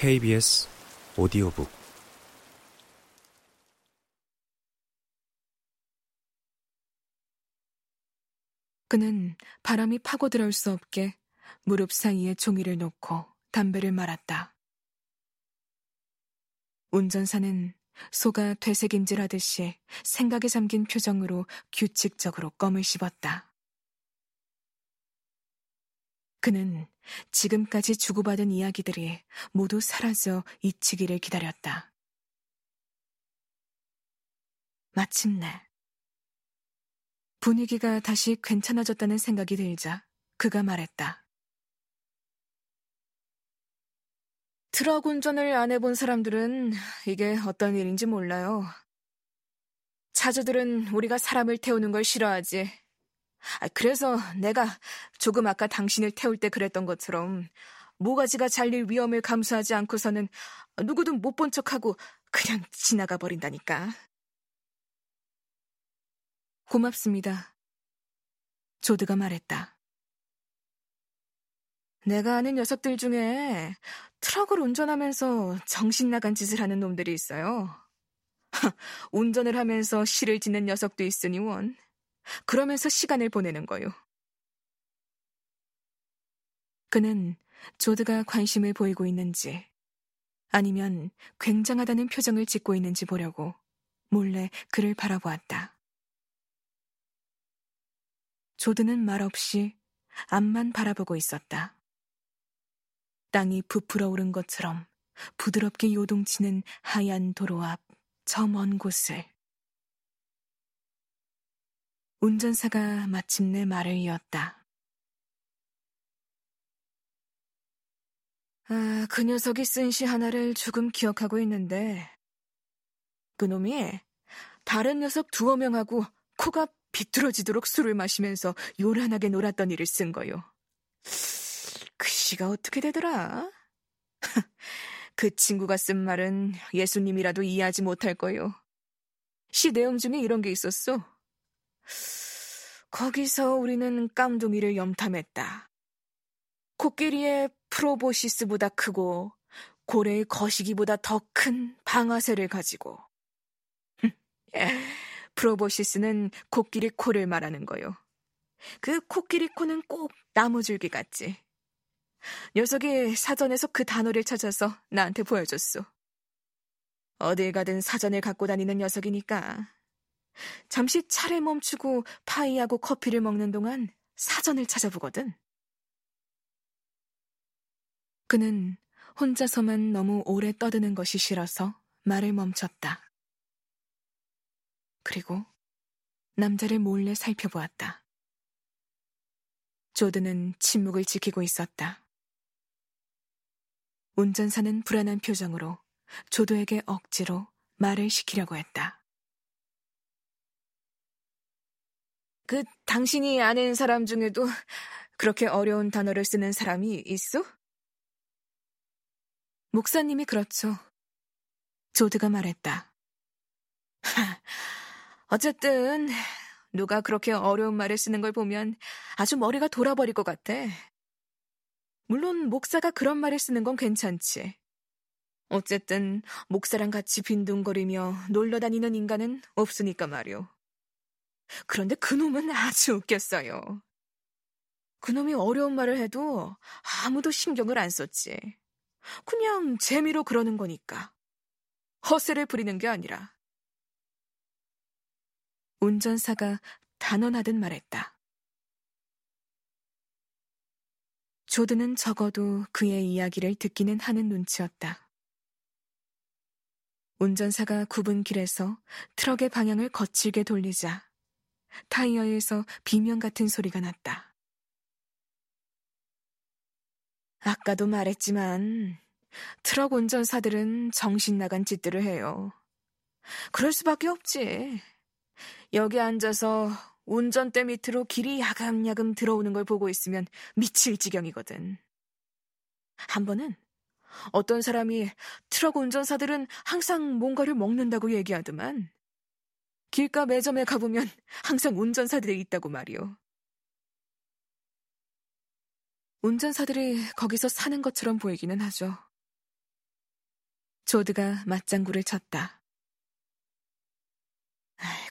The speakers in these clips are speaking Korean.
KBS 오디오북 그는 바람이 파고들어올 수 없게 무릎 사이에 종이를 놓고 담배를 말았다. 운전사는 소가 되새김질하듯이 생각에 잠긴 표정으로 규칙적으로 껌을 씹었다. 그는 지금까지 주고받은 이야기들이 모두 사라져 잊히기를 기다렸다. 마침내 분위기가 다시 괜찮아졌다는 생각이 들자 그가 말했다. 트럭 운전을 안 해본 사람들은 이게 어떤 일인지 몰라요. 차주들은 우리가 사람을 태우는 걸 싫어하지. 아, 그래서 내가 조금 아까 당신을 태울 때 그랬던 것처럼 모가지가 잘릴 위험을 감수하지 않고서는 누구든 못 본 척하고 그냥 지나가 버린다니까. 고맙습니다. 조드가 말했다. 내가 아는 녀석들 중에 트럭을 운전하면서 정신 나간 짓을 하는 놈들이 있어요. 운전을 하면서 시를 짓는 녀석도 있으니 원. 그러면서 시간을 보내는 거요. 그는 조드가 관심을 보이고 있는지 아니면 굉장하다는 표정을 짓고 있는지 보려고 몰래 그를 바라보았다. 조드는 말없이 앞만 바라보고 있었다. 땅이 부풀어 오른 것처럼 부드럽게 요동치는 하얀 도로 앞 저 먼 곳을 운전사가 마침내 말을 이었다. 아, 그 녀석이 쓴 시 하나를 조금 기억하고 있는데, 그놈이 다른 녀석 두어 명하고 코가 비뚤어지도록 술을 마시면서 요란하게 놀았던 일을 쓴 거요. 그 시가 어떻게 되더라? 그 친구가 쓴 말은 예수님이라도 이해하지 못할 거요. 시 내용 중에 이런 게 있었어. 거기서 우리는 깜둥이를 염탐했다. 코끼리의 프로보시스보다 크고 고래의 거시기보다 더 큰 방아쇠를 가지고. 프로보시스는 코끼리 코를 말하는 거요. 그 코끼리 코는 꼭 나무줄기 같지. 녀석이 사전에서 그 단어를 찾아서 나한테 보여줬어. 어딜 가든 사전을 갖고 다니는 녀석이니까 잠시 차를 멈추고 파이하고 커피를 먹는 동안 사전을 찾아보거든. 그는 혼자서만 너무 오래 떠드는 것이 싫어서 말을 멈췄다. 그리고 남자를 몰래 살펴보았다. 조드는 침묵을 지키고 있었다. 운전사는 불안한 표정으로 조도에게 억지로 말을 시키려고 했다. 그 당신이 아는 사람 중에도 그렇게 어려운 단어를 쓰는 사람이 있어? 목사님이 그렇죠. 조드가 말했다. 어쨌든 누가 그렇게 어려운 말을 쓰는 걸 보면 아주 머리가 돌아버릴 것 같아. 물론 목사가 그런 말을 쓰는 건 괜찮지. 어쨌든 목사랑 같이 빈둥거리며 놀러 다니는 인간은 없으니까 말이오. 그런데 그놈은 아주 웃겼어요. 그놈이 어려운 말을 해도 아무도 신경을 안 썼지. 그냥 재미로 그러는 거니까. 허세를 부리는 게 아니라. 운전사가 단언하듯 말했다. 조드는 적어도 그의 이야기를 듣기는 하는 눈치였다. 운전사가 굽은 길에서 트럭의 방향을 거칠게 돌리자 타이어에서 비명 같은 소리가 났다. 아까도 말했지만 트럭 운전사들은 정신 나간 짓들을 해요. 그럴 수밖에 없지. 여기 앉아서 운전대 밑으로 길이 야금야금 들어오는 걸 보고 있으면 미칠 지경이거든. 한 번은 어떤 사람이 트럭 운전사들은 항상 뭔가를 먹는다고 얘기하더만 길가 매점에 가보면 항상 운전사들이 있다고 말이오. 운전사들이 거기서 사는 것처럼 보이기는 하죠. 조드가 맞장구를 쳤다.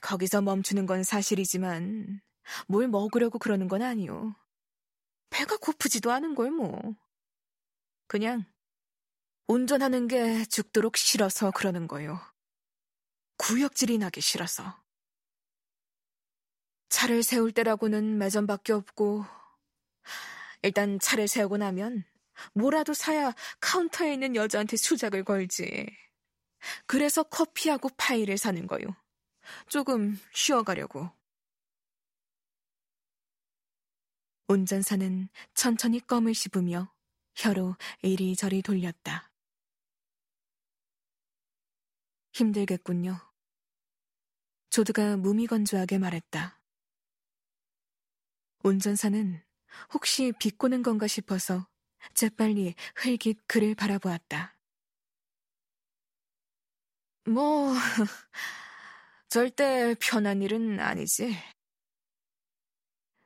거기서 멈추는 건 사실이지만 뭘 먹으려고 그러는 건 아니오. 배가 고프지도 않은 걸 뭐. 그냥 운전하는 게 죽도록 싫어서 그러는 거요. 구역질이 나기 싫어서. 차를 세울 때라고는 매점밖에 없고 일단 차를 세우고 나면 뭐라도 사야 카운터에 있는 여자한테 수작을 걸지. 그래서 커피하고 파이를 사는 거요. 조금 쉬어가려고. 운전사는 천천히 껌을 씹으며 혀로 이리저리 돌렸다. 힘들겠군요. 조드가 무미건조하게 말했다. 운전사는 혹시 비꼬는 건가 싶어서 재빨리 흘깃 그를 바라보았다. 뭐, 절대 편한 일은 아니지.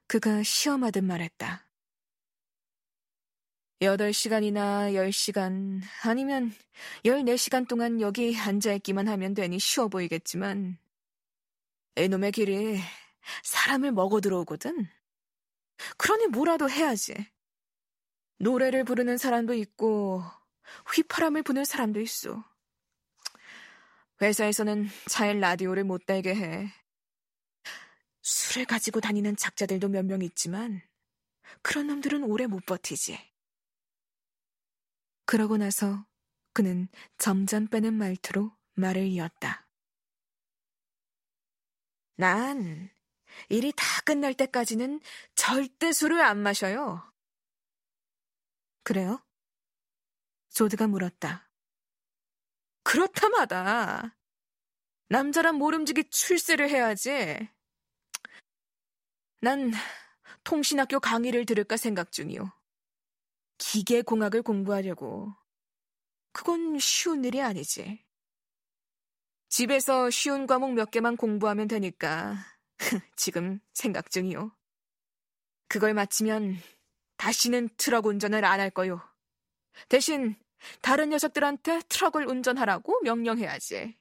그가 시험하듯 말했다. 8시간이나 10시간, 아니면 14시간 동안 여기 앉아있기만 하면 되니 쉬워 보이겠지만, 이놈의 길이 사람을 먹어 들어오거든. 그러니 뭐라도 해야지. 노래를 부르는 사람도 있고, 휘파람을 부는 사람도 있어. 회사에서는 차에 라디오를 못 달게 해. 술을 가지고 다니는 작자들도 몇 명 있지만, 그런 놈들은 오래 못 버티지. 그러고 나서 그는 점점 빼는 말투로 말을 이었다. 난 일이 다 끝날 때까지는 절대 술을 안 마셔요. 그래요? 조드가 물었다. 그렇다 마다 남자란 모름지기 출세를 해야지. 난 통신학교 강의를 들을까 생각 중이요. 기계공학을 공부하려고. 그건 쉬운 일이 아니지. 집에서 쉬운 과목 몇 개만 공부하면 되니까 지금 생각 중이요. 그걸 마치면 다시는 트럭 운전을 안 할 거요. 대신 다른 녀석들한테 트럭을 운전하라고 명령해야지.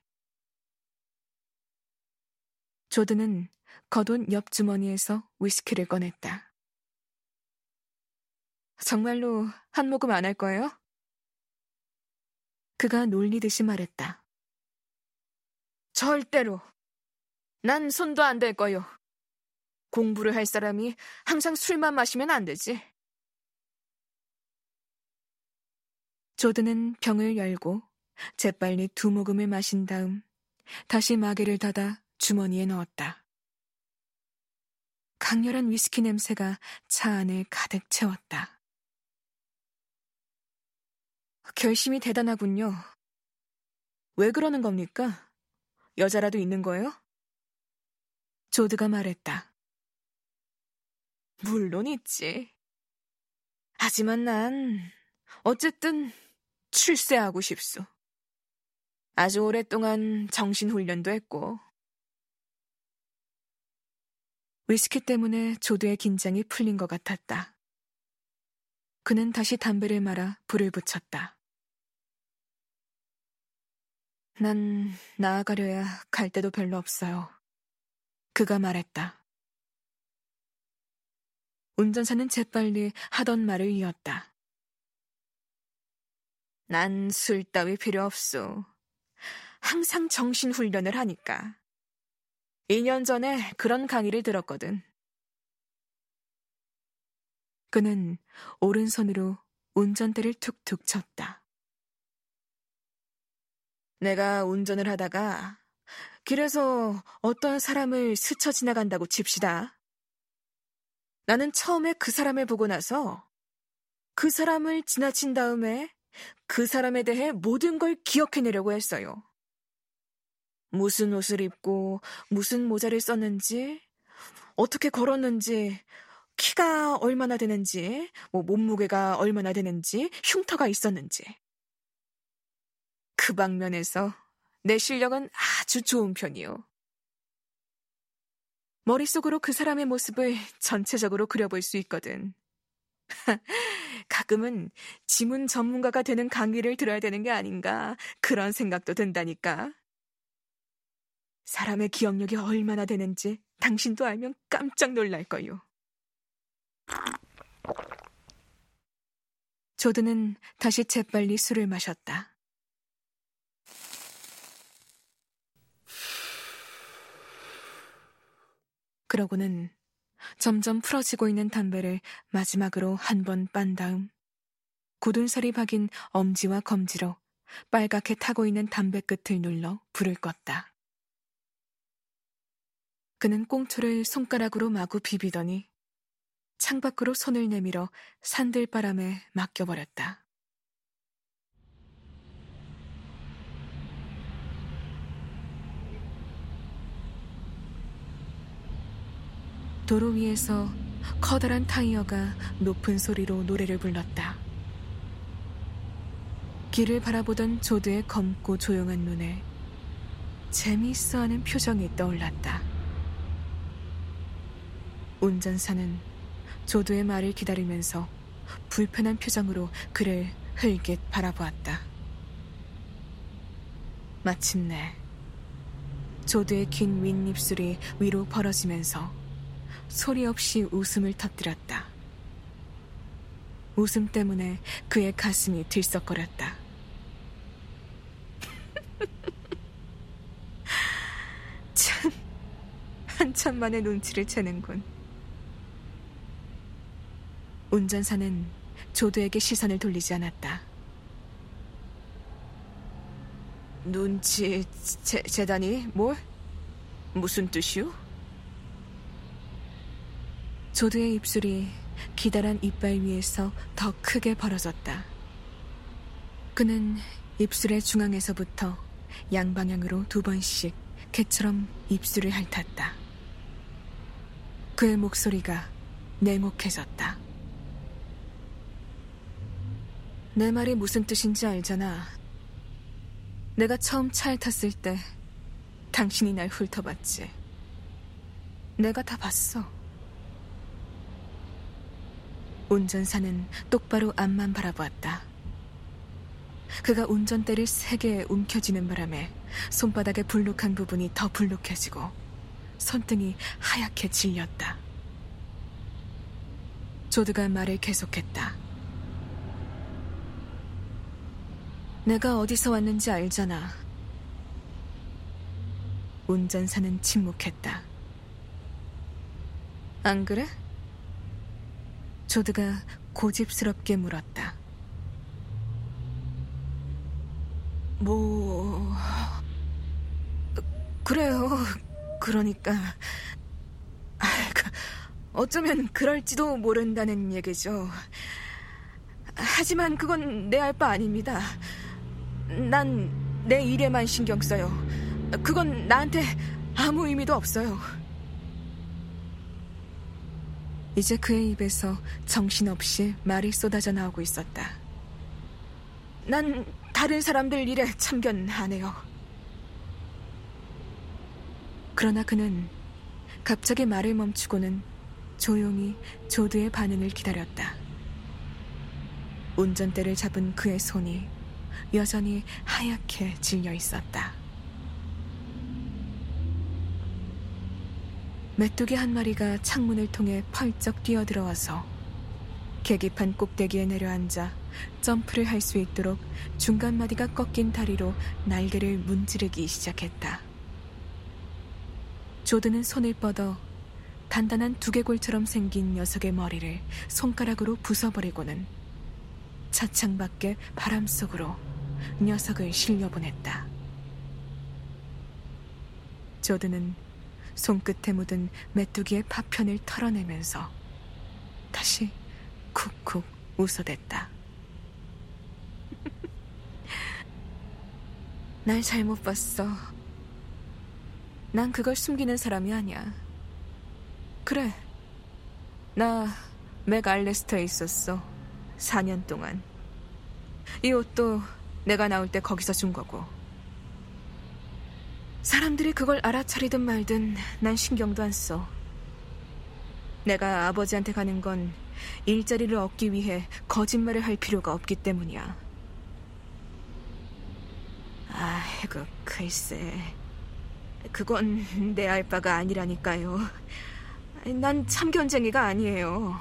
조드는 겉옷 옆 주머니에서 위스키를 꺼냈다. 정말로 한 모금 안 할 거예요? 그가 놀리듯이 말했다. 절대로. 난 손도 안 댈 거요. 공부를 할 사람이 항상 술만 마시면 안 되지. 조드는 병을 열고 재빨리 두 모금을 마신 다음 다시 마개를 닫아 주머니에 넣었다. 강렬한 위스키 냄새가 차 안을 가득 채웠다. 결심이 대단하군요. 왜 그러는 겁니까? 여자라도 있는 거예요? 조드가 말했다. 물론 있지. 하지만 난 어쨌든 출세하고 싶소. 아주 오랫동안 정신훈련도 했고. 위스키 때문에 조드의 긴장이 풀린 것 같았다. 그는 다시 담배를 말아 불을 붙였다. 난 나아가려야 갈 데도 별로 없어요. 그가 말했다. 운전사는 재빨리 하던 말을 이었다. 난 술 따위 필요 없소. 항상 정신훈련을 하니까. 2년 전에 그런 강의를 들었거든. 그는 오른손으로 운전대를 툭툭 쳤다. 내가 운전을 하다가 길에서 어떤 사람을 스쳐 지나간다고 칩시다. 나는 처음에 그 사람을 보고 나서 그 사람을 지나친 다음에 그 사람에 대해 모든 걸 기억해내려고 했어요. 무슨 옷을 입고 무슨 모자를 썼는지, 어떻게 걸었는지, 키가 얼마나 되는지, 뭐 몸무게가 얼마나 되는지, 흉터가 있었는지. 그 방면에서 내 실력은 아주 좋은 편이요. 머릿속으로 그 사람의 모습을 전체적으로 그려볼 수 있거든. 가끔은 지문 전문가가 되는 강의를 들어야 되는 게 아닌가 그런 생각도 든다니까. 사람의 기억력이 얼마나 되는지 당신도 알면 깜짝 놀랄 거요. 조드는 다시 재빨리 술을 마셨다. 그러고는 점점 풀어지고 있는 담배를 마지막으로 한 번 빤 다음 굳은 살이 박인 엄지와 검지로 빨갛게 타고 있는 담배 끝을 눌러 불을 껐다. 그는 꽁초를 손가락으로 마구 비비더니 창밖으로 손을 내밀어 산들바람에 맡겨버렸다. 도로 위에서 커다란 타이어가 높은 소리로 노래를 불렀다. 길을 바라보던 조드의 검고 조용한 눈에 재미있어 하는 표정이 떠올랐다. 운전사는 조드의 말을 기다리면서 불편한 표정으로 그를 흘깃 바라보았다. 마침내 조드의 긴 윗입술이 위로 벌어지면서 소리 없이 웃음을 터뜨렸다. 웃음 때문에 그의 가슴이 들썩거렸다. 참, 한참 만에 눈치를 채는군. 운전사는 조도에게 시선을 돌리지 않았다. 눈치 재, 재단이 뭘? 무슨 뜻이오? 조드의 입술이 기다란 이빨 위에서 더 크게 벌어졌다. 그는 입술의 중앙에서부터 양방향으로 두 번씩 개처럼 입술을 핥았다. 그의 목소리가 냉혹해졌다. 내 말이 무슨 뜻인지 알잖아. 내가 처음 차에 탔을 때 당신이 날 훑어봤지. 내가 다 봤어. 운전사는 똑바로 앞만 바라보았다. 그가 운전대를 세게 움켜쥐는 바람에 손바닥의 불룩한 부분이 더 불룩해지고 손등이 하얗게 질렸다. 조드가 말을 계속했다. 내가 어디서 왔는지 알잖아. 운전사는 침묵했다. 안 그래? 조드가 고집스럽게 물었다. 뭐, 그래요. 그러니까. 그, 어쩌면 그럴지도 모른다는 얘기죠. 하지만 그건 내 알 바 아닙니다. 난 내 일에만 신경 써요. 그건 나한테 아무 의미도 없어요. 이제 그의 입에서 정신없이 말이 쏟아져 나오고 있었다. 난 다른 사람들 일에 참견 안 해요. 그러나 그는 갑자기 말을 멈추고는 조용히 조드의 반응을 기다렸다. 운전대를 잡은 그의 손이 여전히 하얗게 질려 있었다. 메뚜기 한 마리가 창문을 통해 펄쩍 뛰어들어와서 계기판 꼭대기에 내려앉아 점프를 할 수 있도록 중간 마디가 꺾인 다리로 날개를 문지르기 시작했다. 조드는 손을 뻗어 단단한 두개골처럼 생긴 녀석의 머리를 손가락으로 부숴버리고는 차창 밖에 바람 속으로 녀석을 실려보냈다. 조드는 손끝에 묻은 메뚜기의 파편을 털어내면서 다시 쿡쿡 웃어댔다. 날 잘못 봤어. 난 그걸 숨기는 사람이 아니야. 그래. 나 맥알레스터에 있었어. 4년 동안. 이 옷도 내가 나올 때 거기서 준 거고. 사람들이 그걸 알아차리든 말든 난 신경도 안 써. 내가 아버지한테 가는 건 일자리를 얻기 위해 거짓말을 할 필요가 없기 때문이야. 아이고, 글쎄. 그건 내 알 바가 아니라니까요. 난 참견쟁이가 아니에요.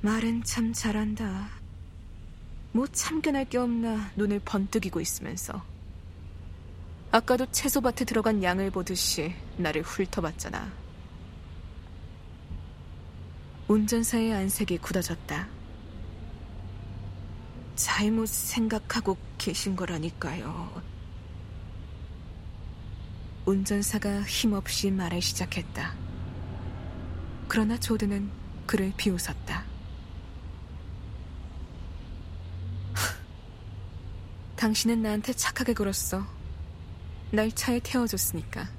말은 참 잘한다. 뭐 참견할 게 없나 눈을 번뜩이고 있으면서. 아까도 채소밭에 들어간 양을 보듯이 나를 훑어봤잖아. 운전사의 안색이 굳어졌다. 잘못 생각하고 계신 거라니까요. 운전사가 힘없이 말을 시작했다. 그러나 조드는 그를 비웃었다. 당신은 나한테 착하게 굴었어. 날 차에 태워줬으니까.